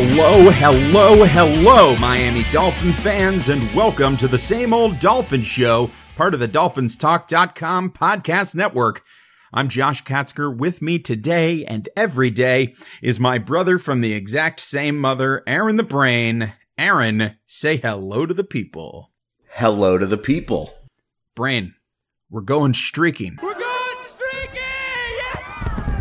Hello, hello, hello, Miami Dolphin fans, and welcome to the same old Dolphin Show, part of the DolphinsTalk.com podcast network. I'm Josh Katzker. With me today and every day is my brother from the exact same mother, Aaron the Brain. Aaron, say hello to the people. Hello to the people. Brain, we're going streaking. We're going streaking! Yeah!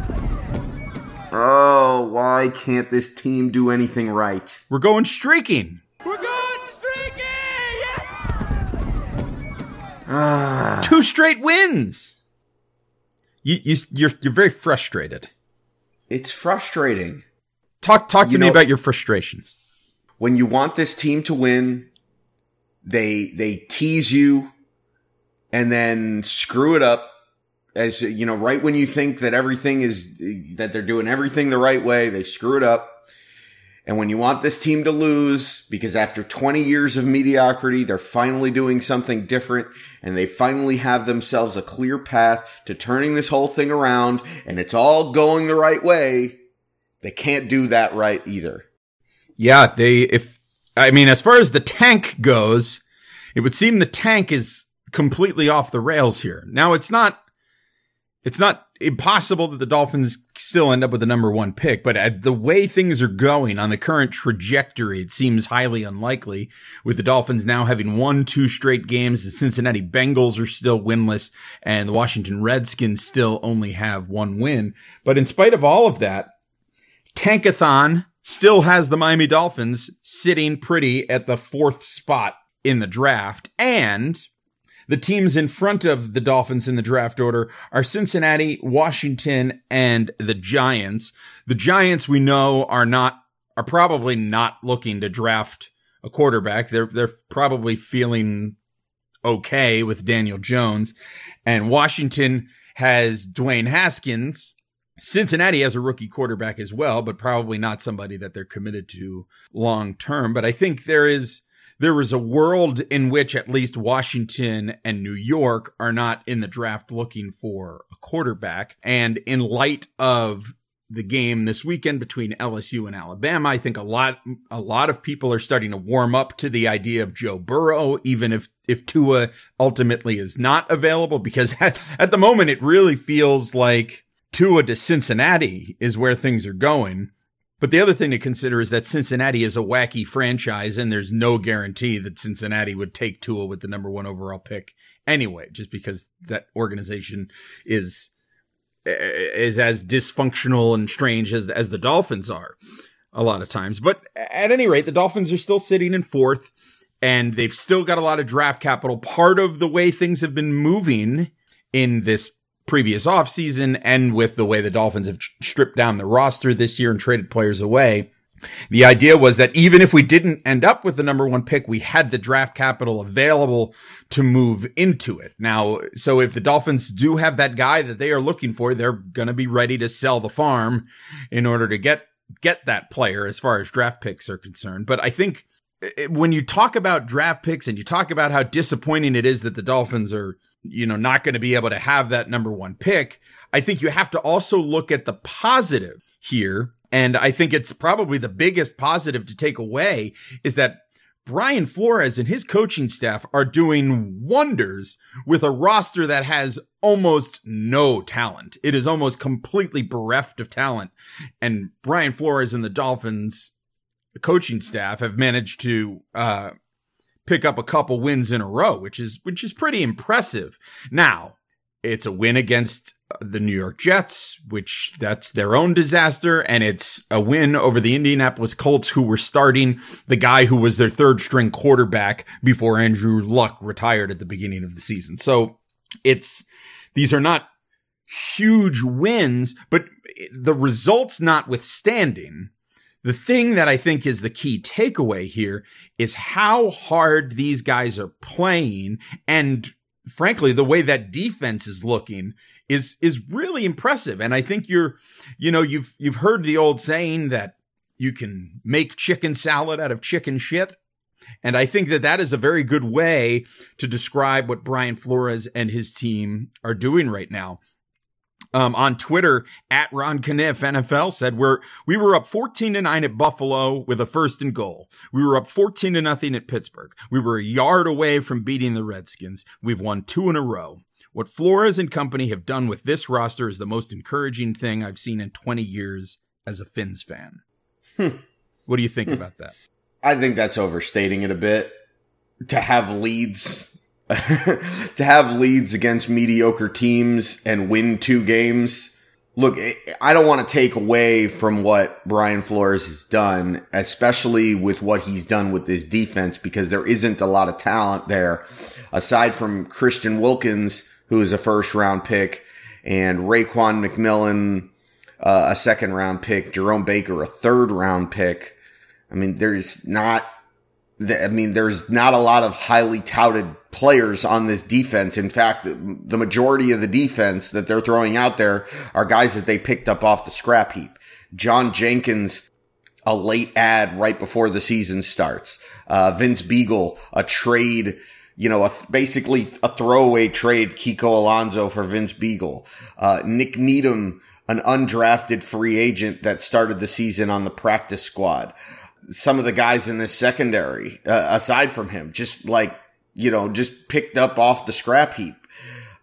Oh, why can't this team do anything right? We're going streaking. We're going streaking! Yeah! Ah, Two straight wins. You, you, you're, you're very frustrated. it's frustrating. Talk, talk to You me know- about your frustrations. When you want this team to win, they they tease you and then screw it up as you know right when you think that everything is that they're doing everything the right way, they screw it up. And when you want this team to lose, because after 20 years of mediocrity, they're finally doing something different and they finally have themselves a clear path to turning this whole thing around and it's all going the right way. They can't do that right either. Yeah, they, if, I mean, as far as the tank goes, it would seem the tank is completely off the rails here. Now, it's not, it's not impossible that the Dolphins still end up with the number one pick, but at the way things are going on the current trajectory, it seems highly unlikely with the Dolphins now having won two straight games. The Cincinnati Bengals are still winless and the Washington Redskins still only have one win. But in spite of all of that, Tankathon still has the Miami Dolphins sitting pretty at the fourth spot in the draft. And the teams in front of the Dolphins in the draft order are Cincinnati, Washington, and the Giants. The Giants we know are not, are probably not looking to draft a quarterback. They're, they're probably feeling okay with Daniel Jones. And Washington has Dwayne Haskins. Cincinnati has a rookie quarterback as well, but probably not somebody that they're committed to long term. But I think there is, there is a world in which at least Washington and New York are not in the draft looking for a quarterback. And in light of the game this weekend between LSU and Alabama, I think a lot, a lot of people are starting to warm up to the idea of Joe Burrow, even if, if Tua ultimately is not available, because at, at the moment it really feels like Tua to Cincinnati is where things are going. But the other thing to consider is that Cincinnati is a wacky franchise and there's no guarantee that Cincinnati would take Tua with the number one overall pick anyway, just because that organization is, is as dysfunctional and strange as, as the Dolphins are a lot of times. But at any rate, the Dolphins are still sitting in fourth and they've still got a lot of draft capital. Part of the way things have been moving in this previous offseason and with the way the Dolphins have stripped down the roster this year and traded players away. The idea was that even if we didn't end up with the number one pick, we had the draft capital available to move into it. Now, so if the Dolphins do have that guy that they are looking for, they're going to be ready to sell the farm in order to get, get that player as far as draft picks are concerned. But I think it- when you talk about draft picks and you talk about how disappointing it is that the Dolphins are, you know, not going to be able to have that number one pick, I think you have to also look at the positive here. And I think it's probably the biggest positive to take away is that Brian Flores and his coaching staff are doing wonders with a roster that has almost no talent. It is almost completely bereft of talent. And Brian Flores and the Dolphins the coaching staff have managed to uh, pick up a couple wins in a row, which is which is pretty impressive. Now, it's a win against the New York Jets, which that's their own disaster, and it's a win over the Indianapolis Colts, who were starting the guy who was their third string quarterback before Andrew Luck retired at the beginning of the season. So it's these are not huge wins, but the results notwithstanding, the thing that I think is the key takeaway here is how hard these guys are playing. And frankly the way that defense is looking is is really impressive. And I think you're you know you've you've heard the old saying that you can make chicken salad out of chicken shit. And I think that that is a very good way to describe what Brian Flores and his team are doing right now. Um, on Twitter at Ron Kniff NFL said we're we were up 14 to 9 at Buffalo with a first and goal. We were up 14 to nothing at Pittsburgh. We were a yard away from beating the Redskins. We've won two in a row. What Flores and company have done with this roster is the most encouraging thing I've seen in 20 years as a Finns fan. What do you think about that? I think that's overstating it a bit. To have leads, to have leads against mediocre teams and win two games. Look, I don't want to take away from what Brian Flores has done, especially with what he's done with this defense, because there isn't a lot of talent there aside from Christian Wilkins, who is a first round pick, and Raekwon McMillan, uh, a second round pick, Jerome Baker, a third round pick. I mean, there's not, I mean, there's not a lot of highly touted players on this defense. In fact, the majority of the defense that they're throwing out there are guys that they picked up off the scrap heap. John Jenkins, a late ad right before the season starts. Uh, Vince Biegel, a trade, you know, a, basically a throwaway trade, Kiko Alonso for Vince Biegel. Uh, Nik Needham, an undrafted free agent that started the season on the practice squad some of the guys in this secondary, uh, aside from him, just like, you know, just picked up off the scrap heap.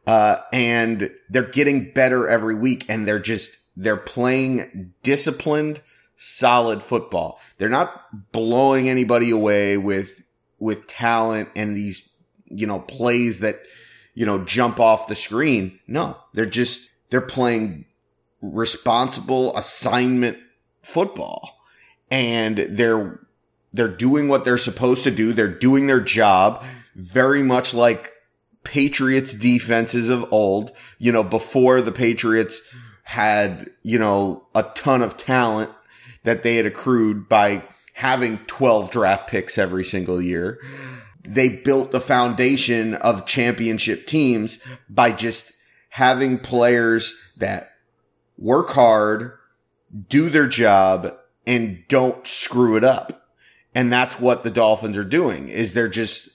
Uh, and they're getting better every week and they're just, they're playing disciplined, solid football. They're not blowing anybody away with, with talent and these, you know, plays that, you know, jump off the screen. No, they're just, they're playing responsible assignment football and they're they're doing what they're supposed to do. They're doing their job very much like Patriots defenses of old, you know, before the Patriots had, you know, a ton of talent that they had accrued by having 12 draft picks every single year. They built the foundation of championship teams by just having players that work hard, do their job, and don't screw it up. And that's what the Dolphins are doing is they're just,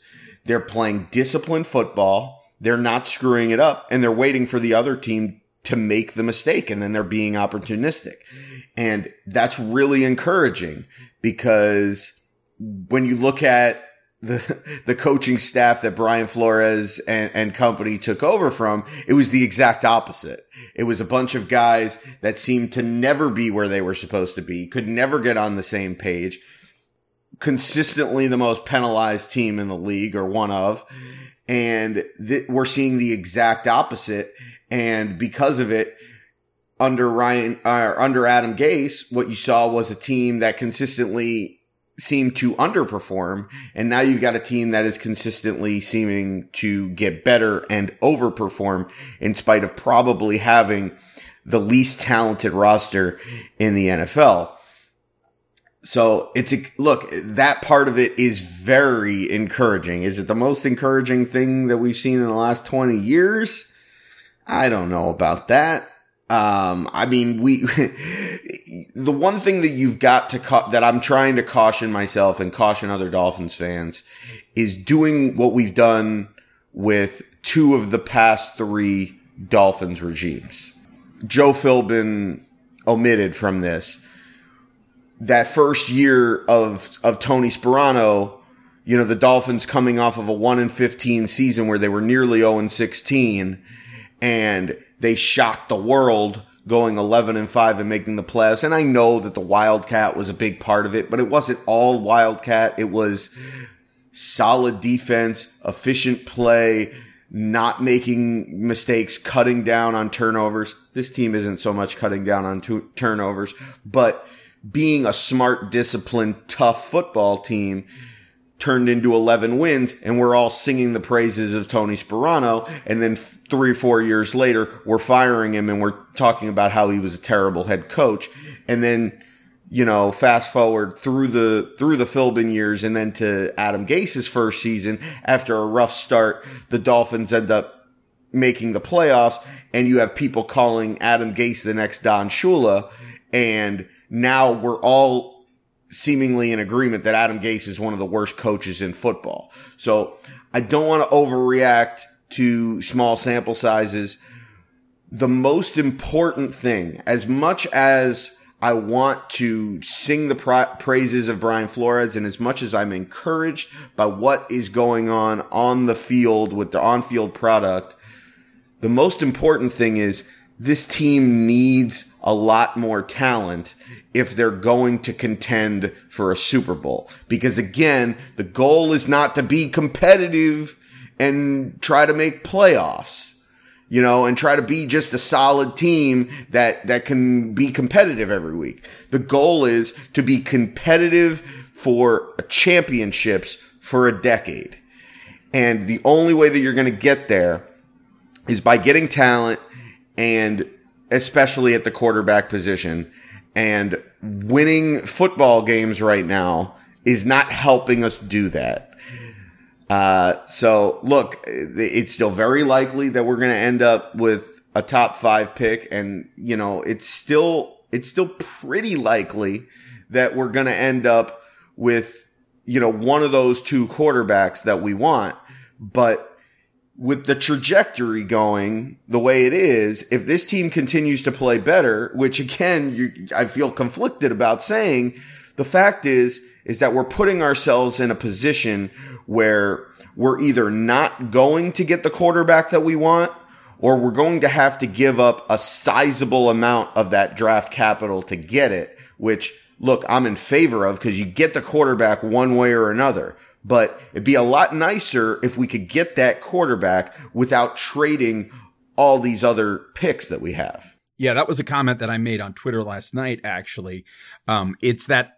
they're playing disciplined football. They're not screwing it up and they're waiting for the other team to make the mistake and then they're being opportunistic. And that's really encouraging because when you look at the the coaching staff that Brian Flores and, and company took over from, it was the exact opposite. It was a bunch of guys that seemed to never be where they were supposed to be, could never get on the same page, consistently the most penalized team in the league or one of, and th- we're seeing the exact opposite. And because of it, under Ryan, uh, under Adam Gase, what you saw was a team that consistently seemed to underperform. And now you've got a team that is consistently seeming to get better and overperform in spite of probably having the least talented roster in the NFL. So it's a look, that part of it is very encouraging. Is it the most encouraging thing that we've seen in the last 20 years? I don't know about that. Um, I mean, we, the one thing that you've got to, ca- that I'm trying to caution myself and caution other Dolphins fans is doing what we've done with two of the past three Dolphins regimes. Joe Philbin omitted from this. That first year of, of Tony Sparano, you know, the Dolphins coming off of a 1 in 15 season where they were nearly 0 in 16 and they shocked the world going 11 and 5 and making the playoffs. And I know that the Wildcat was a big part of it, but it wasn't all Wildcat. It was solid defense, efficient play, not making mistakes, cutting down on turnovers. This team isn't so much cutting down on tu- turnovers, but being a smart, disciplined, tough football team turned into 11 wins and we're all singing the praises of Tony Sparano. And then three or four years later, we're firing him and we're talking about how he was a terrible head coach. And then, you know, fast forward through the, through the Philbin years and then to Adam Gase's first season after a rough start, the Dolphins end up making the playoffs and you have people calling Adam Gase the next Don Shula. And now we're all seemingly in agreement that Adam Gase is one of the worst coaches in football. So I don't want to overreact to small sample sizes, the most important thing, as much as I want to sing the pra- praises of Brian Flores and as much as I'm encouraged by what is going on on the field with the on-field product, the most important thing is this team needs a lot more talent if they're going to contend for a Super Bowl. Because again, the goal is not to be competitive and try to make playoffs you know, and try to be just a solid team that, that can be competitive every week. The goal is to be competitive for championships for a decade. And the only way that you're going to get there is by getting talent and especially at the quarterback position and winning football games right now is not helping us do that. Uh, so look, it's still very likely that we're going to end up with a top five pick. And, you know, it's still, it's still pretty likely that we're going to end up with, you know, one of those two quarterbacks that we want. But with the trajectory going the way it is, if this team continues to play better, which again, you, I feel conflicted about saying, the fact is, is that we're putting ourselves in a position where we're either not going to get the quarterback that we want or we're going to have to give up a sizable amount of that draft capital to get it, which look, I'm in favor of because you get the quarterback one way or another. But it'd be a lot nicer if we could get that quarterback without trading all these other picks that we have. Yeah, that was a comment that I made on Twitter last night, actually. Um, it's that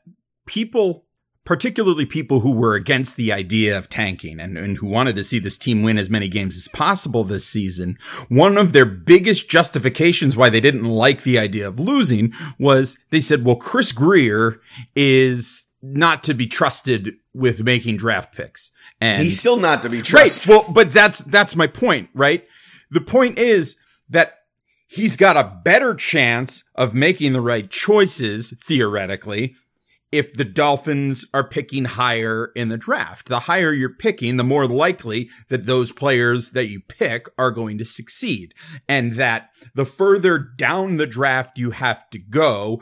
people particularly people who were against the idea of tanking and, and who wanted to see this team win as many games as possible this season, one of their biggest justifications why they didn't like the idea of losing was they said, well, Chris Grier is not to be trusted with making draft picks. And he's still not to be trusted. Right. Well, but that's, that's my point, right? The point is that he's got a better chance of making the right choices, theoretically, if the Dolphins are picking higher in the draft. The higher you're picking, the more likely that those players that you pick are going to succeed. And that the further down the draft you have to go,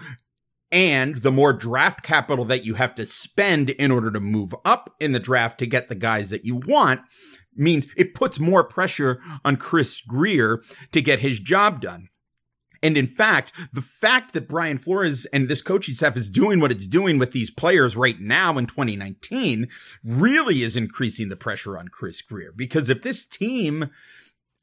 and the more draft capital that you have to spend in order to move up in the draft to get the guys that you want means it puts more pressure on Chris Grier to get his job done. And in fact, the fact that Brian Flores and this coaching staff is doing what it's doing with these players right now in 2019 really is increasing the pressure on Chris Grier. Because if this team,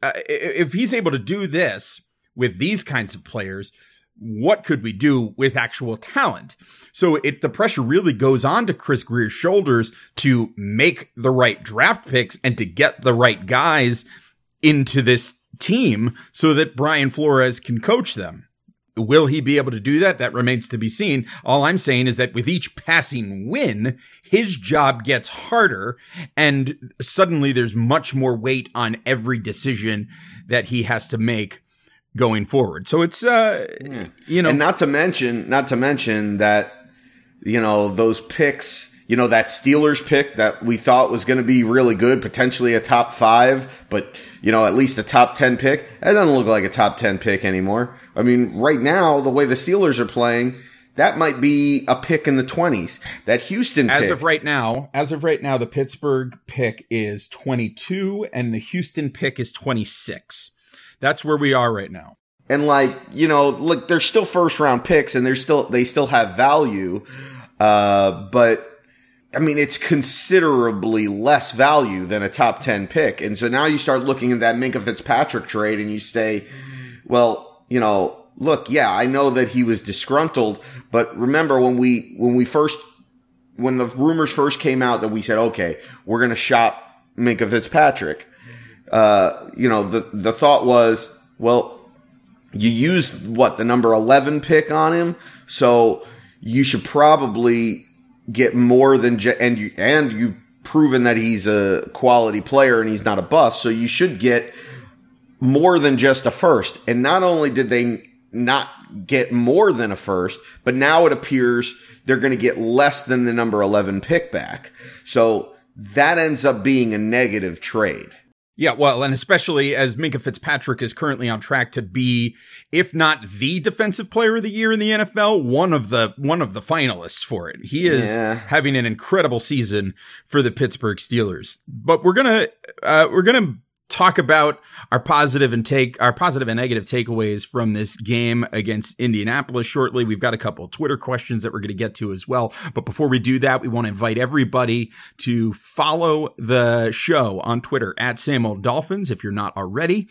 uh, if he's able to do this with these kinds of players, what could we do with actual talent? So it, the pressure really goes on to Chris Grier's shoulders to make the right draft picks and to get the right guys into this team so that Brian Flores can coach them. Will he be able to do that? That remains to be seen. All I'm saying is that with each passing win, his job gets harder and suddenly there's much more weight on every decision that he has to make going forward. So it's, uh, yeah. you know, and not to mention, not to mention that, you know, those picks, you know, that Steelers pick that we thought was going to be really good, potentially a top five, but, you know, at least a top 10 pick. That doesn't look like a top 10 pick anymore. I mean, right now, the way the Steelers are playing, that might be a pick in the 20s. That Houston As of right now, as of right now, the Pittsburgh pick is 22 and the Houston pick is 26. That's where we are right now. And like, you know, look, they're still first round picks and they're still, they still have value. Uh, but I mean, it's considerably less value than a top 10 pick. And so now you start looking at that Minkah Fitzpatrick trade and you say, well, you know, look, yeah, I know that he was disgruntled, but remember when we, when we first, when the rumors first came out that we said, okay, we're going to shop Minkah Fitzpatrick, uh, you know, the, the thought was, well, you used what, the number 11 pick on him. So you should probably get more than je- and you and you've proven that he's a quality player and he's not a bust. So you should get more than just a first. And not only did they not get more than a first, but now it appears they're going to get less than the number 11 pick back. So that ends up being a negative trade. Yeah, well, and especially as Minkah Fitzpatrick is currently on track to be, if not the defensive player of the year in the NFL, one of the one of the finalists for it. He is Yeah. having an incredible season for the Pittsburgh Steelers. But we're gonna uh, we're gonna talk about our positive and take our positive and negative takeaways from this game against Indianapolis shortly. We've got a couple Twitter questions that we're going to get to as well. But before we do that, we want to invite everybody to follow the show on Twitter at Same Old Dolphins if you're not already.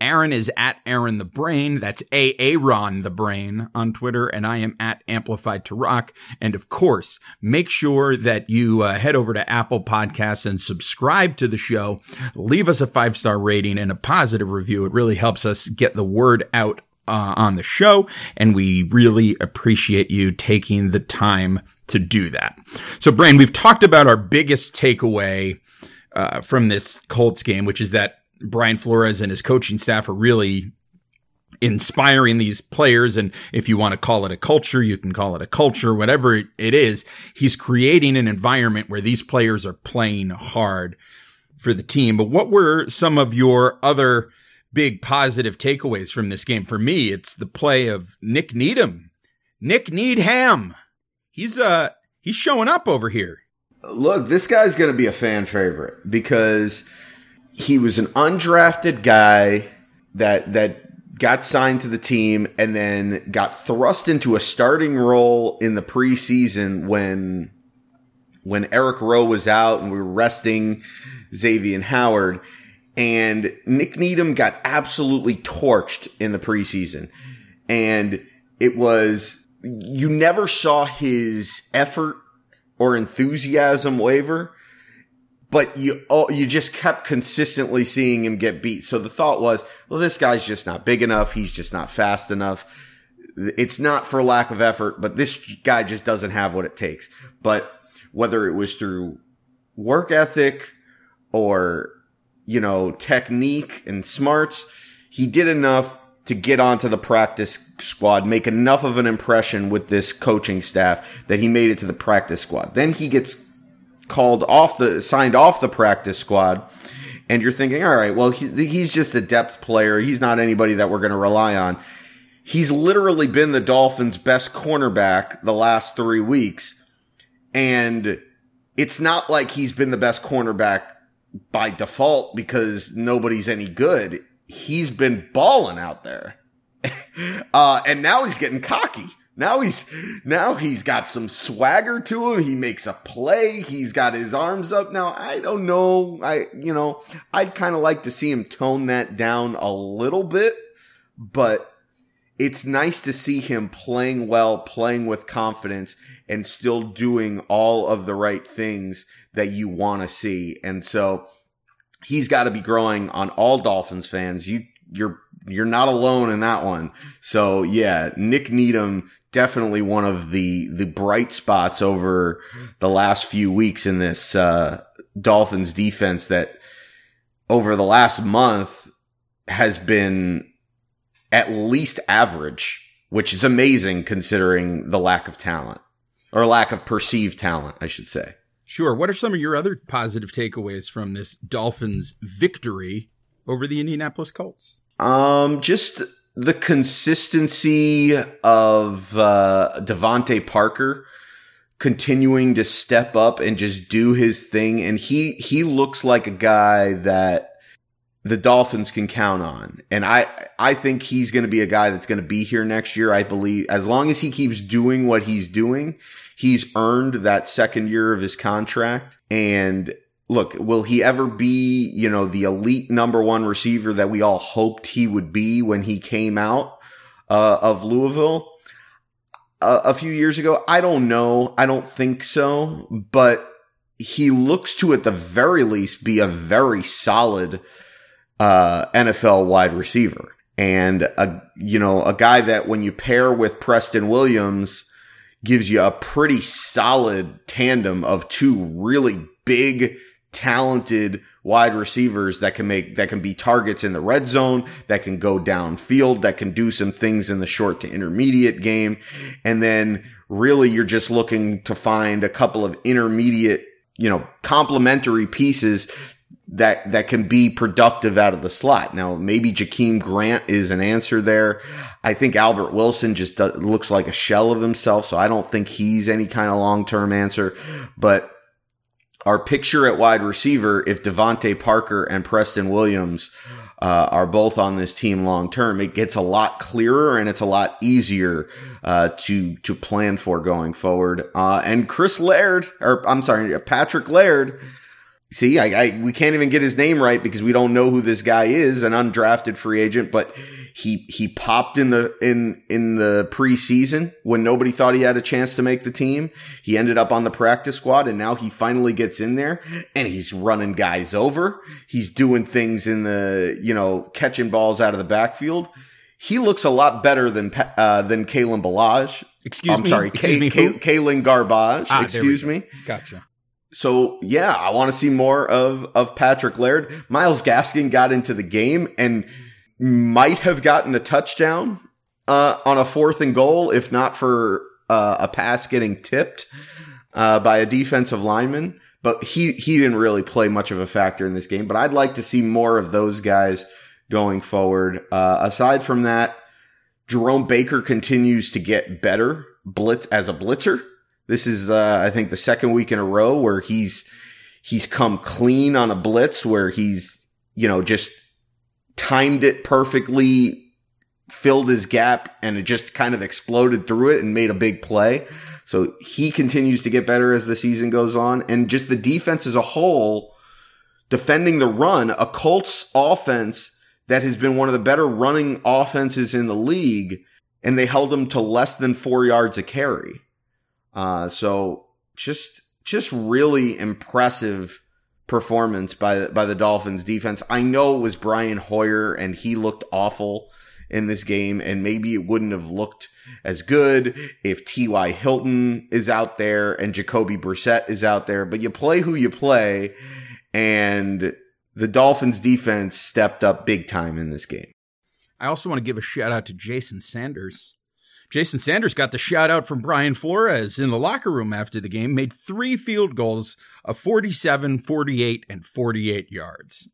Aaron is at Aaron the Brain. That's A Aaron the Brain on Twitter, and I am at Amplified to Rock. And of course, make sure that you uh, head over to Apple Podcasts and subscribe to the show. Leave us a five star rating and a positive review. It really helps us get the word out uh, on the show, and we really appreciate you taking the time to do that. So, Brain, we've talked about our biggest takeaway uh, from this Colts game, which is that Brian Flores and his coaching staff are really inspiring these players. And if you want to call it a culture, you can call it a culture, whatever it is. He's creating an environment where these players are playing hard for the team. But what were some of your other big positive takeaways from this game? For me, it's the play of Nik Needham. Nik Needham. He's, uh, he's showing up over here. Look, this guy's going to be a fan favorite because he was an undrafted guy that that got signed to the team and then got thrust into a starting role in the preseason when when Eric Rowe was out and we were resting Xavier Howard. And Nik Needham got absolutely torched in the preseason. And it was you never saw his effort or enthusiasm waver but you oh, you just kept consistently seeing him get beat. So the thought was, well, this guy's just not big enough. He's just not fast enough. It's not for lack of effort, but this guy just doesn't have what it takes. But whether it was through work ethic or, you know, technique and smarts, he did enough to get onto the practice squad, make enough of an impression with this coaching staff that he made it to the practice squad. Then he gets called off the signed off the practice squad and you're thinking all right well he, he's just a depth player. He's not anybody that we're going to rely on. He's literally been the dolphins best cornerback the last 3 weeks and it's not like he's been the best cornerback by default because nobody's any good. He's been balling out there. Uh, and now he's getting cocky now he's now he's got some swagger to him. He makes a play. He's got his arms up. Now I don't know. I you know I'd kind of like to see him tone that down a little bit, but it's nice to see him playing well, playing with confidence, and still doing all of the right things that you want to see. And so he's got to be growing on all Dolphins fans. You you're you're not alone in that one. So yeah, Nik Needham definitely one of the the bright spots over the last few weeks in this uh, Dolphins defense that over the last month has been at least average, which is amazing considering the lack of talent or lack of perceived talent, I should say. Sure. What are some of your other positive takeaways from this Dolphins victory over the Indianapolis Colts? Um, just the consistency of uh, DeVante Parker continuing to step up and just do his thing, and he he looks like a guy that the Dolphins can count on, and I I think he's going to be a guy that's going to be here next year. I believe as long as he keeps doing what he's doing, he's earned that second year of his contract, and look, will he ever be, you know, the elite number one receiver that we all hoped he would be when he came out uh, of Louisville a, a few years ago? I don't know. I don't think so, but he looks to at the very least be a very solid uh, NFL wide receiver. And a, you know, a guy that when you pair with Preston Williams gives you a pretty solid tandem of two really big talented wide receivers that can make that can be targets in the red zone, that can go downfield, that can do some things in the short to intermediate game. And then really you're just looking to find a couple of intermediate, you know, complementary pieces that that can be productive out of the slot. Now, maybe Jakeem Grant is an answer there. I think Albert Wilson just does, looks like a shell of himself, so I don't think he's any kind of long term answer. But our picture at wide receiver, if DeVante Parker and Preston Williams uh, are both on this team long term, it gets a lot clearer and it's a lot easier uh, to to plan for going forward. Uh, and Chris Laird, or I'm sorry, Patrick Laird. See, I, I, we can't even get his name right because we don't know who this guy is, an undrafted free agent, but he he popped in the in in the preseason when nobody thought he had a chance to make the team. He ended up on the practice squad and now he finally gets in there and he's running guys over. He's doing things in the, you know, catching balls out of the backfield. He looks a lot better than uh, than Kalen Ballage. Excuse I'm me. sorry, Excuse K- me. K- Kalen Garbage. Ah, excuse me. Gotcha. So yeah, I want to see more of of Patrick Laird. Myles Gaskin got into the game and might have gotten a touchdown uh, on a fourth and goal, if not for uh, a pass getting tipped uh, by a defensive lineman. But he he didn't really play much of a factor in this game. But I'd like to see more of those guys going forward. Uh, aside from that, Jerome Baker continues to get better blitz as a blitzer. This is, uh, I think, the second week in a row where he's he's come clean on a blitz where he's you know just timed it perfectly, filled his gap, and it just kind of exploded through it and made a big play. So he continues to get better as the season goes on, and just the defense as a whole, defending the run, a Colts offense that has been one of the better running offenses in the league, and they held them to less than four yards a carry. Uh, so just just really impressive performance by by the Dolphins defense. I know it was Brian Hoyer and he looked awful in this game and maybe it wouldn't have looked as good if T.Y. Hilton is out there and Jacoby Brissett is out there, but you play who you play and the Dolphins defense stepped up big time in this game. I also want to give a shout out to Jason Sanders. Jason Sanders got the shout out from Brian Flores in the locker room after the game, made three field goals of 47, 48, and 48 yards.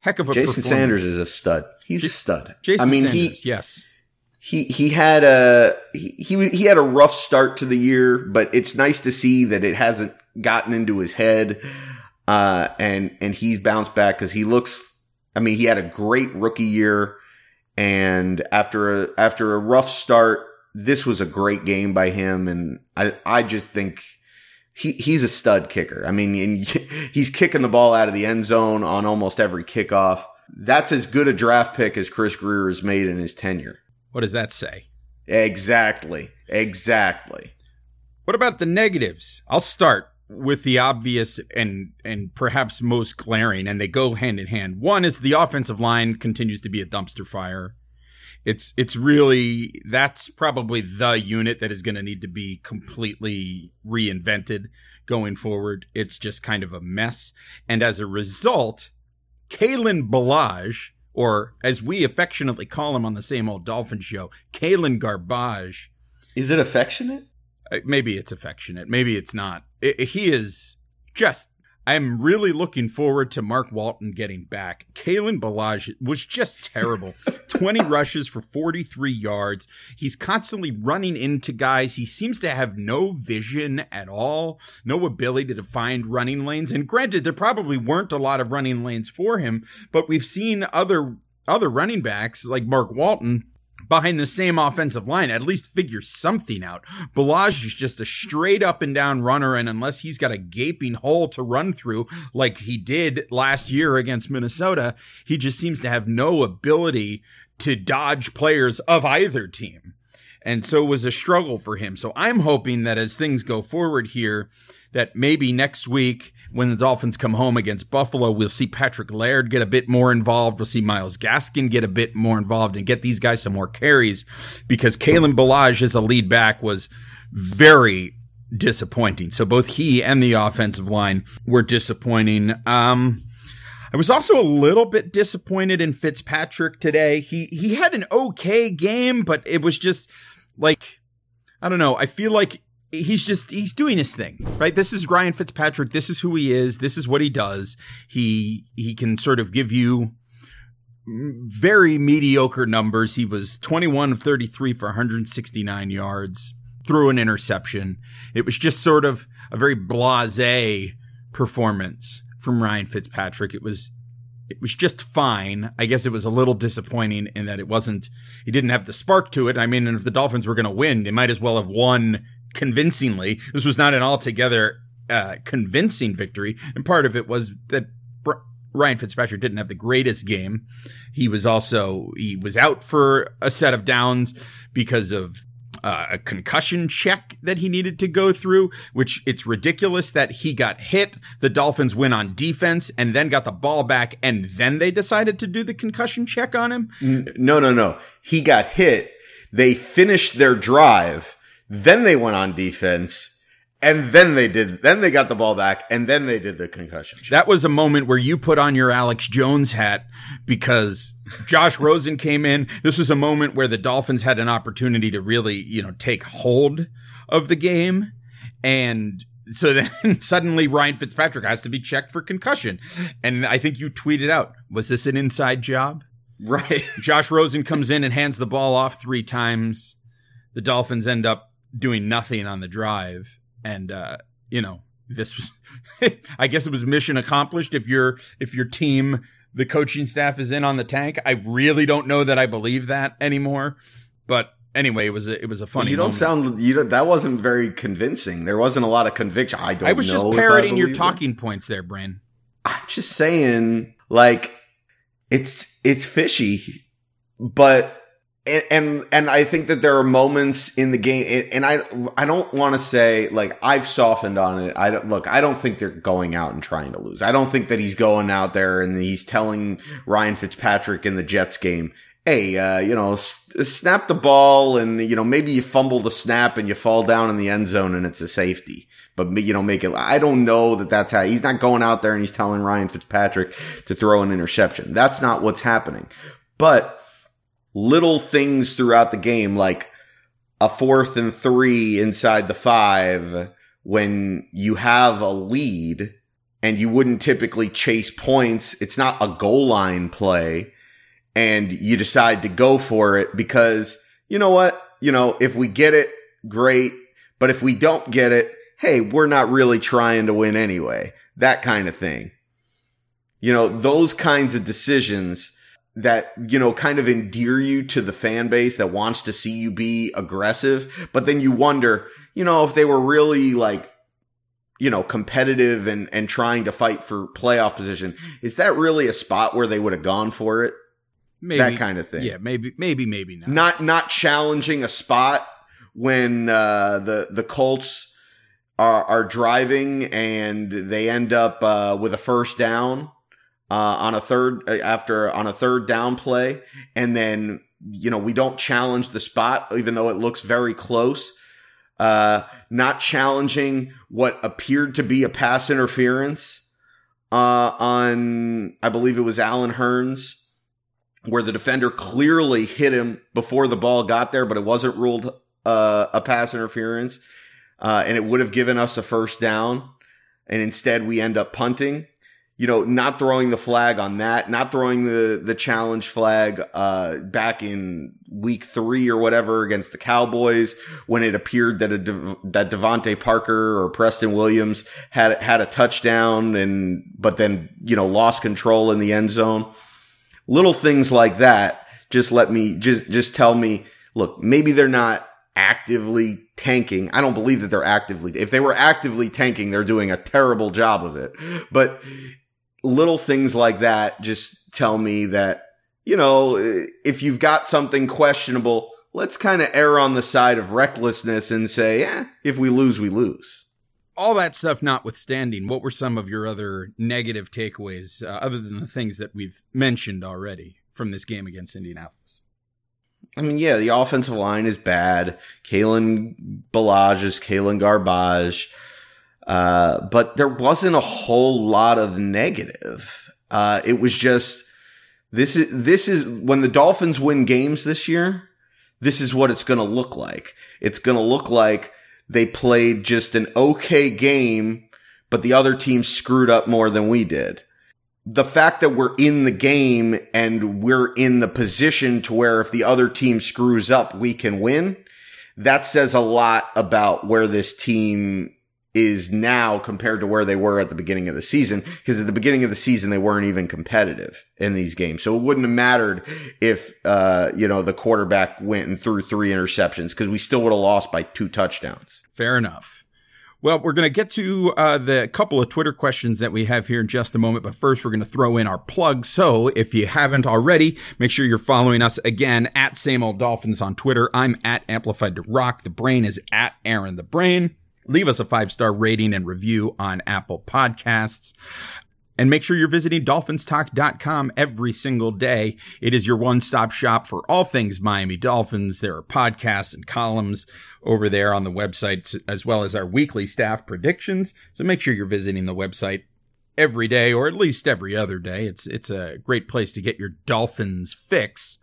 Heck of a Jason. Sanders is a stud. He's a stud. Jason I mean, Sanders, he yes. he he had a he, he he had a rough start to the year, but it's nice to see that it hasn't gotten into his head, uh, and and he's bounced back because he looks. I mean, he had a great rookie year, and after a after a rough start, this was a great game by him, and I I just think. He, he's a stud kicker. I mean, and he's kicking the ball out of the end zone on almost every kickoff. That's as good a draft pick as Chris Grier has made in his tenure. What does that say? Exactly. Exactly. What about the negatives? I'll start with the obvious and and perhaps most glaring, and they go hand in hand. One is the offensive line continues to be a dumpster fire. It's it's really that's probably the unit that is going to need to be completely reinvented going forward. It's just kind of a mess, and as a result, Kalen Ballage, or as we affectionately call him on the same old Dolphin show, Kalen Garbage. Is it affectionate? Uh, Maybe it's affectionate. Maybe it's not. I- I- he is just. I'm really looking forward to Mark Walton getting back. Kalen Ballage was just terrible. 20 rushes for 43 yards. He's constantly running into guys. He seems to have no vision at all, no ability to find running lanes. And granted, there probably weren't a lot of running lanes for him, but we've seen other other running backs like Mark Walton behind the same offensive line, at least figure something out. Ballage is just a straight up and down runner, and unless he's got a gaping hole to run through like he did last year against Minnesota, he just seems to have no ability to dodge players of either team. And so it was a struggle for him. So I'm hoping that as things go forward here, that maybe next week when the Dolphins come home against Buffalo, we'll see Patrick Laird get a bit more involved. We'll see Myles Gaskin get a bit more involved and get these guys some more carries because Kalen Ballage as a lead back was very disappointing. So both he and the offensive line were disappointing. Um, I was also a little bit disappointed in Fitzpatrick today. He he had an okay game, but it was just like I don't know. I feel like he's just he's doing his thing, right? This is Ryan Fitzpatrick. This is who he is. This is what he does. He he can sort of give you very mediocre numbers. He was 21 of 33 for 169 yards, threw an interception. It was just sort of a very blasé performance from Ryan Fitzpatrick. It was it was just fine. I guess it was a little disappointing in that it wasn't he didn't have the spark to it. I mean, if the Dolphins were going to win, they might as well have won convincingly. This was not an altogether uh, convincing victory, and part of it was that Ryan Fitzpatrick didn't have the greatest game. He was also he was out for a set of downs because of uh, a concussion check that he needed to go through, which it's ridiculous that he got hit. The Dolphins went on defense and then got the ball back and then they decided to do the concussion check on him. No, no, no. He got hit. They finished their drive. Then they went on defense and then they did, then they got the ball back and then they did the concussion. That was a moment where you put on your Alex Jones hat because Josh Rosen came in. This was a moment where the Dolphins had an opportunity to really, you know, take hold of the game. And so then suddenly Ryan Fitzpatrick has to be checked for concussion. And I think you tweeted out, was this an inside job? Right. Josh Rosen comes in and hands the ball off three times. The Dolphins end up doing nothing on the drive. And, uh, you know, this was, I guess it was mission accomplished. If your, if your team, the coaching staff is in on the tank, I really don't know that I believe that anymore. But anyway, it was a, it was a funny You don't moment. sound, you don't, that wasn't very convincing. There wasn't a lot of conviction. I don't I was just parroting your believe it. talking points there, Brain. I'm just saying, like, it's it's fishy, but and and, and I think that there are moments in the game, and I I don't want to say like I've softened on it. I don't look. I don't think they're going out and trying to lose. I don't think that he's going out there and he's telling Ryan Fitzpatrick in the Jets game. Hey, uh, you know, s- snap the ball, and you know maybe you fumble the snap and you fall down in the end zone, and it's a safety but you know, make it. I don't know that that's how he's not going out there and he's telling Ryan Fitzpatrick to throw an interception. That's not what's happening. But little things throughout the game, like a fourth and three inside the five, when you have a lead and you wouldn't typically chase points. It's not a goal line play and you decide to go for it because you know what? You know, if we get it, great. But if we don't get it, hey, we're not really trying to win anyway. That kind of thing. You know, those kinds of decisions that, you know, kind of endear you to the fan base that wants to see you be aggressive. But then you wonder, you know, if they were really like, you know, competitive and, and trying to fight for playoff position, is that really a spot where they would have gone for it? Maybe that kind of thing. Yeah, maybe, maybe, maybe not. Not, not challenging a spot when, uh, the, the Colts, are, are driving and they end up uh, with a first down uh, on a third uh, after on a third down play, and then you know we don't challenge the spot even though it looks very close. Uh, not challenging what appeared to be a pass interference uh, on I believe it was Allen Hurns. Where the defender clearly hit him before the ball got there, but it wasn't ruled uh, a pass interference uh, and it would have given us a first down. And instead, we end up punting. You know, not throwing the flag on that, not throwing the the challenge flag uh, back in week three or whatever against the Cowboys when it appeared that a De- that DeVante Parker or Preston Williams had had a touchdown and but then you know lost control in the end zone. Little things like that just let me just just tell me, look, maybe they're not actively tanking. I don't believe that they're actively, if they were actively tanking, they're doing a terrible job of it. But little things like that just tell me that, you know, if you've got something questionable, let's kind of err on the side of recklessness and say, yeah, if we lose, we lose. All that stuff notwithstanding, what were some of your other negative takeaways, uh, other than the things that we've mentioned already from this game against Indianapolis? I mean, yeah, the offensive line is bad. Kalen Ballage is Kalen Garbage. Uh, but there wasn't a whole lot of negative. Uh, it was just, this is, this is, when the Dolphins win games this year, this is what it's going to look like. It's going to look like they played just an okay game, but the other team screwed up more than we did. The fact that we're in the game and we're in the position to where if the other team screws up, we can win, that says a lot about where this team is now compared to where they were at the beginning of the season. Because at the beginning of the season, they weren't even competitive in these games. So it wouldn't have mattered if, uh, you know, the quarterback went and threw three interceptions because we still would have lost by two touchdowns. Fair enough. Well, we're going to get to uh, the couple of Twitter questions that we have here in just a moment, but first we're going to throw in our plug. So if you haven't already, make sure you're following us again at Same Old Dolphins on Twitter. I'm at Amplified to Rock. The Brain is at Aaron the Brain. Leave us a five star rating and review on Apple Podcasts. And make sure you're visiting dolphinstalk.com every single day. It is your one stop shop for all things Miami Dolphins. There are podcasts and columns over there on the website, as well as our weekly staff predictions. So make sure you're visiting the website every day or at least every other day. It's, it's a great place to get your Dolphins fix.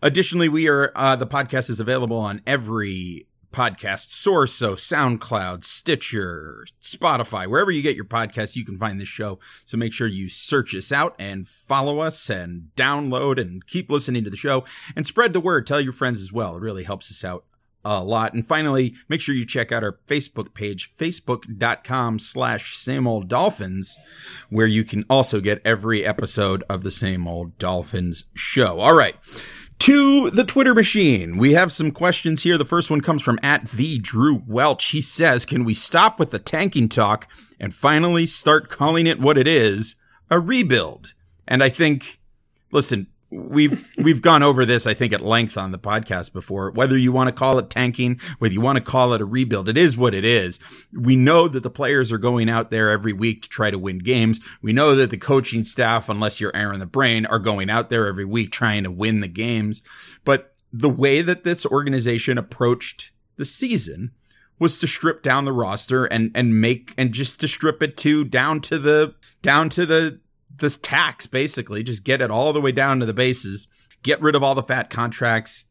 Additionally, we are, uh, the podcast is available on every podcast source. So SoundCloud, Stitcher, Spotify, wherever you get your podcasts, you can find this show. So make sure you search us out and follow us and download and keep listening to the show and spread the word. Tell your friends as well. It really helps us out a lot. And finally, make sure you check out our Facebook page, facebook.com slash same old dolphins, where you can also get every episode of the same old dolphins show. All right to the Twitter machine. We have some questions here. The first one comes from at the Drew Welch. He says, can we stop with the tanking talk and finally start calling it what it is? A rebuild. And I think, listen, we've we've gone over this I think at length on the podcast before. Whether you want to call it tanking whether you want to call it a rebuild it is what it is. We know that the players are going out there every week to try to win games. We know that the coaching staff unless you're Aaron the Brain are going out there every week trying to win the games. But the way that this organization approached the season was to strip down the roster and and make and just to strip it to down to the down to the this tax basically, just get it all the way down to the bases, get rid of all the fat contracts,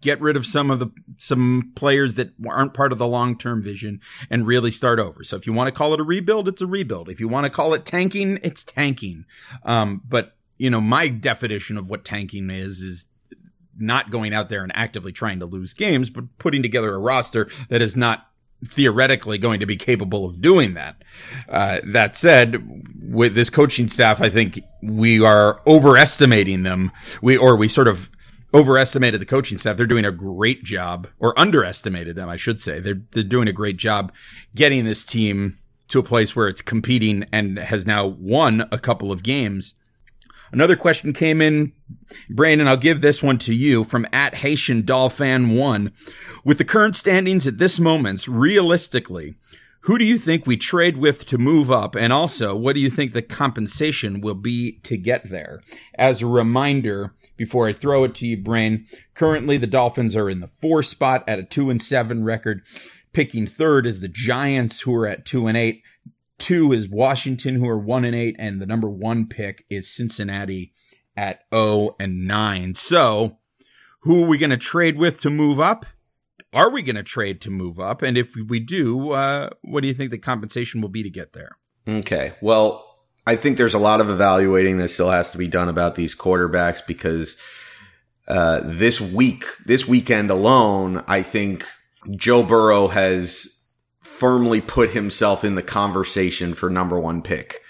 get rid of some of the some players that aren't part of the long-term vision and really start over. So if you want to call it a rebuild, it's a rebuild. If you want to call it tanking, it's tanking. Um, but you know, my definition of what tanking is is not going out there and actively trying to lose games, but putting together a roster that is not theoretically going to be capable of doing that. Uh, that said, with this coaching staff, I think we are overestimating them. We, or we sort of overestimated the coaching staff. They're doing a great job or underestimated them, I should say. They're, they're doing a great job getting this team to a place where it's competing and has now won a couple of games Another question came in, Brandon. I'll give this one to you from at Haitian Dolphin One. With the current standings at this moment, realistically, who do you think we trade with to move up? And also, what do you think the compensation will be to get there? As a reminder, before I throw it to you, Brain, currently the Dolphins are in the four spot at a two and seven record. Picking third is the Giants, who are at two and eight. Two is Washington, who are one and eight, and the number one pick is Cincinnati at 0 and 9. So, who are we going to trade with to move up? Are we going to trade to move up? And if we do, uh, what do you think the compensation will be to get there? Okay. Well, I think there's a lot of evaluating that still has to be done about these quarterbacks because uh, this week, this weekend alone, I think Joe Burrow has firmly put himself in the conversation for number one pick.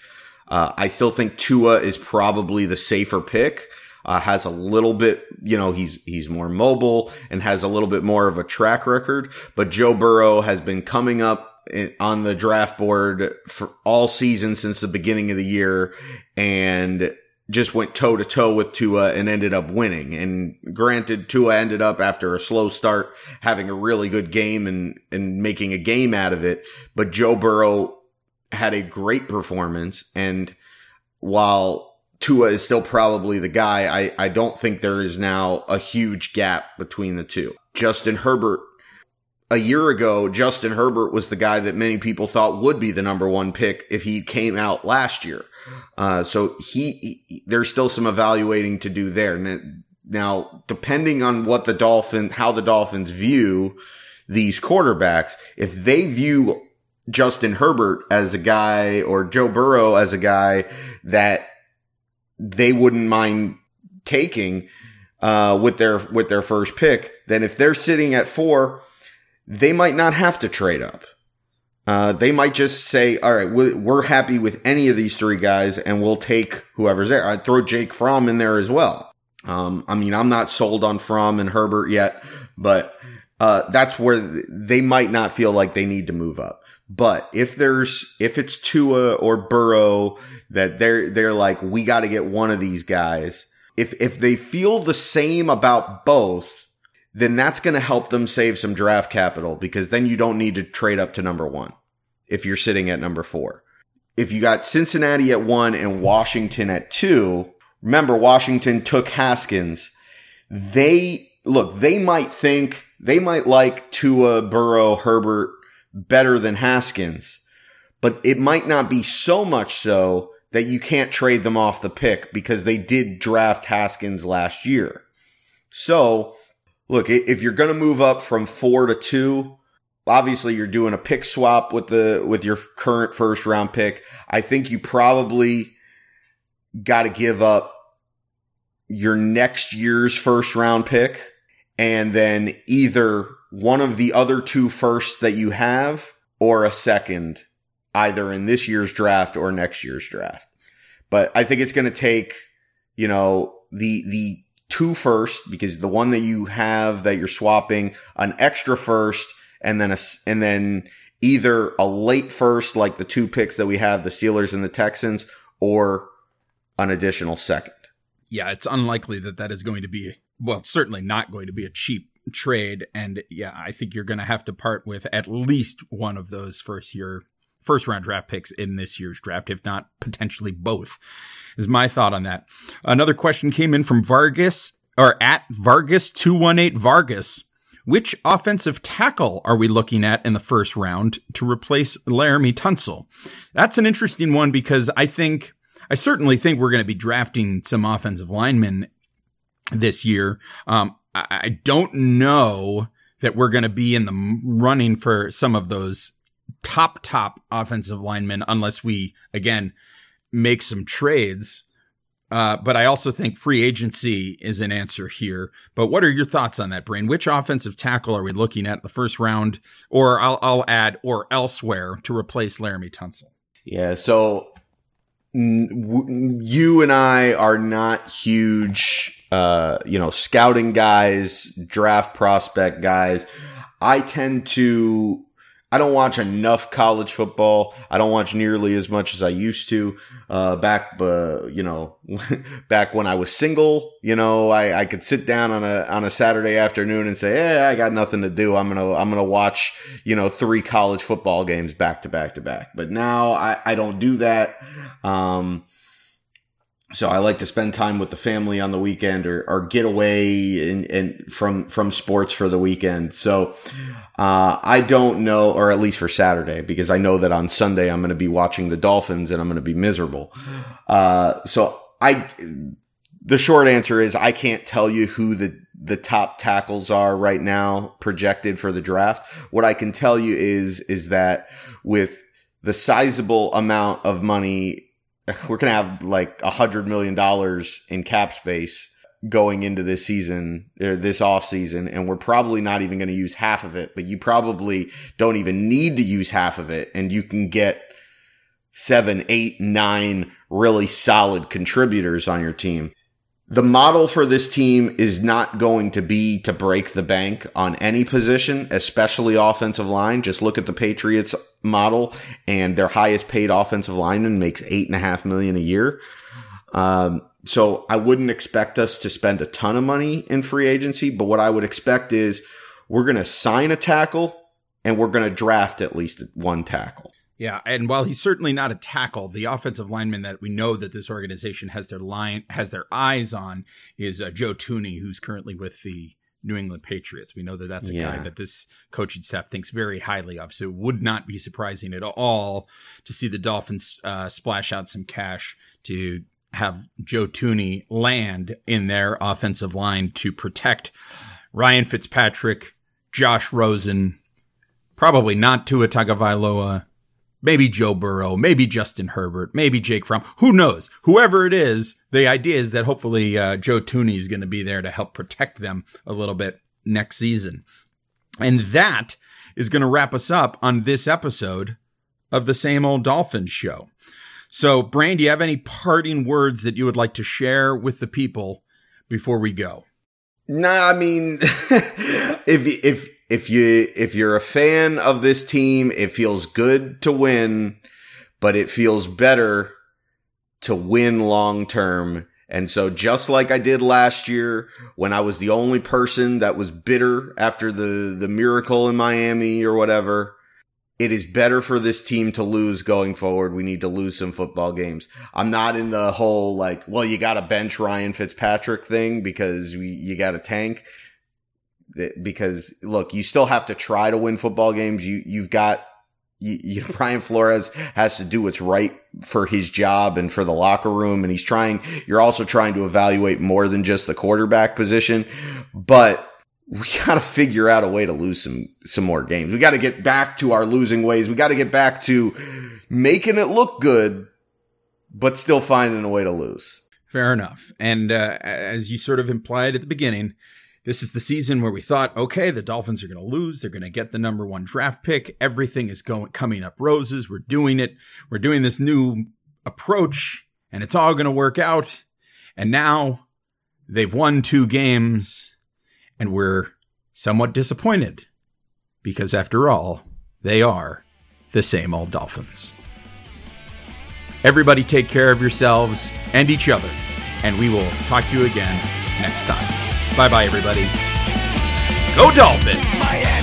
Uh, I still think Tua is probably the safer pick. Uh, has a little bit, you know, he's he's more mobile and has a little bit more of a track record. But Joe Burrow has been coming up in, on the draft board for all season since the beginning of the year, and just went toe to toe with Tua and ended up winning. And granted, Tua ended up after a slow start having a really good game and, and making a game out of it. But Joe Burrow had a great performance. And while Tua is still probably the guy, I, I don't think there is now a huge gap between the two. Justin Herbert a year ago, Justin Herbert was the guy that many people thought would be the number one pick if he came out last year. Uh, so he, he, there's still some evaluating to do there. Now, depending on what the Dolphin, how the Dolphins view these quarterbacks, if they view Justin Herbert as a guy or Joe Burrow as a guy that they wouldn't mind taking uh, with their with their first pick, then if they're sitting at four, they might not have to trade up. Uh, they might just say, "All right, we're happy with any of these three guys, and we'll take whoever's there." I'd throw Jake Fromm in there as well. Um, I mean, I'm not sold on Fromm and Herbert yet, but uh, that's where they might not feel like they need to move up. But if there's if it's Tua or Burrow that they're they're like we got to get one of these guys. If if they feel the same about both, then that's going to help them save some draft capital because then you don't need to trade up to number 1 if you're sitting at number 4. If you got Cincinnati at 1 and Washington at 2, remember Washington took Haskins. They look, they might think they might like Tua, Burrow, Herbert better than Haskins, but it might not be so much so that you can't trade them off the pick because they did draft Haskins last year. So, look, if you're going to move up from 4 to 2, obviously you're doing a pick swap with the with your current first round pick. I think you probably got to give up your next year's first round pick and then either one of the other two firsts that you have or a second, either in this year's draft or next year's draft. But I think it's going to take, you know, the, the two first because the one that you have that you're swapping an extra first and then a, and then either a late first, like the two picks that we have, the Steelers and the Texans, or an additional second. Yeah, it's unlikely that that is going to be, well, certainly not going to be a cheap trade. And yeah, I think you're going to have to part with at least one of those first year, first round draft picks in this year's draft, if not potentially both, is my thought on that. Another question came in from Vargas or at Vargas 218 Vargas. Which offensive tackle are we looking at in the first round to replace Laremy Tunsil? That's an interesting one because I think, I certainly think we're going to be drafting some offensive linemen this year. Um, I don't know that we're going to be in the running for some of those top, top offensive linemen unless we, again, make some trades. Uh, but I also think free agency is an answer here. But what are your thoughts on that, Brain? Which offensive tackle are we looking at the first round, or I'll, I'll add, or elsewhere to replace Laremy Tunsil? Yeah. So you and I are not huge uh, you know, scouting guys, draft prospect guys. I tend to, I don't watch enough college football. I don't watch nearly as much as I used to. Uh, back, uh, you know, back when I was single, you know, I, I could sit down on a, on a Saturday afternoon and say, Hey, I got nothing to do. I'm to, I'm to watch, you know, three college football games back to back to back. But now I, I don't do that. Um, so I like to spend time with the family on the weekend or, or get away and, and from, from sports for the weekend. So, uh, I don't know, or at least for Saturday, because I know that on Sunday I'm going to be watching the Dolphins and I'm going to be miserable. Uh, so I, the short answer is I can't tell you who the, the top tackles are right now projected for the draft. What I can tell you is, is that with the sizable amount of money we're going to have like a hundred million dollars in cap space going into this season or this off season and we're probably not even going to use half of it but you probably don't even need to use half of it and you can get seven eight nine really solid contributors on your team the model for this team is not going to be to break the bank on any position, especially offensive line. Just look at the Patriots model and their highest paid offensive lineman makes eight and a half million a year. Um, so I wouldn't expect us to spend a ton of money in free agency, but what I would expect is we're going to sign a tackle and we're going to draft at least one tackle. Yeah, and while he's certainly not a tackle, the offensive lineman that we know that this organization has their line has their eyes on is uh, Joe Thuney, who's currently with the New England Patriots. We know that that's a yeah. guy that this coaching staff thinks very highly of. So it would not be surprising at all to see the Dolphins uh, splash out some cash to have Joe Thuney land in their offensive line to protect Ryan Fitzpatrick, Josh Rosen, Probably not Tua Tagovailoa. Maybe Joe Burrow, maybe Justin Herbert, maybe Jake Fromm. Who knows? Whoever it is, the idea is that hopefully uh, Joe Thuney is going to be there to help protect them a little bit next season. And that is going to wrap us up on this episode of the Same Old Dolphins show. So, Brain, do you have any parting words that you would like to share with the people before we go? Nah, I mean, if if if you if you're a fan of this team, it feels good to win, but it feels better to win long term. And so just like I did last year when I was the only person that was bitter after the the miracle in Miami or whatever, it is better for this team to lose going forward. We need to lose some football games. I'm not in the whole like, well, you got to bench Ryan Fitzpatrick thing because we, you got to tank because look, you still have to try to win football games. You you've got you, you, Brian Flores has to do what's right for his job and for the locker room, and he's trying. You're also trying to evaluate more than just the quarterback position, but we got to figure out a way to lose some some more games. We got to get back to our losing ways. We got to get back to making it look good, but still finding a way to lose. Fair enough. And uh, as you sort of implied at the beginning, this is the season where we thought, okay, the Dolphins are going to lose. They're going to get the number one draft pick. Everything is going, coming up roses. We're doing it. We're doing this new approach and it's all going to work out. And now they've won two games and we're somewhat disappointed because after all, they are the same old Dolphins. Everybody take care of yourselves and each other, and we will talk to you again next time. Bye bye, everybody. Go Dolphins! Miami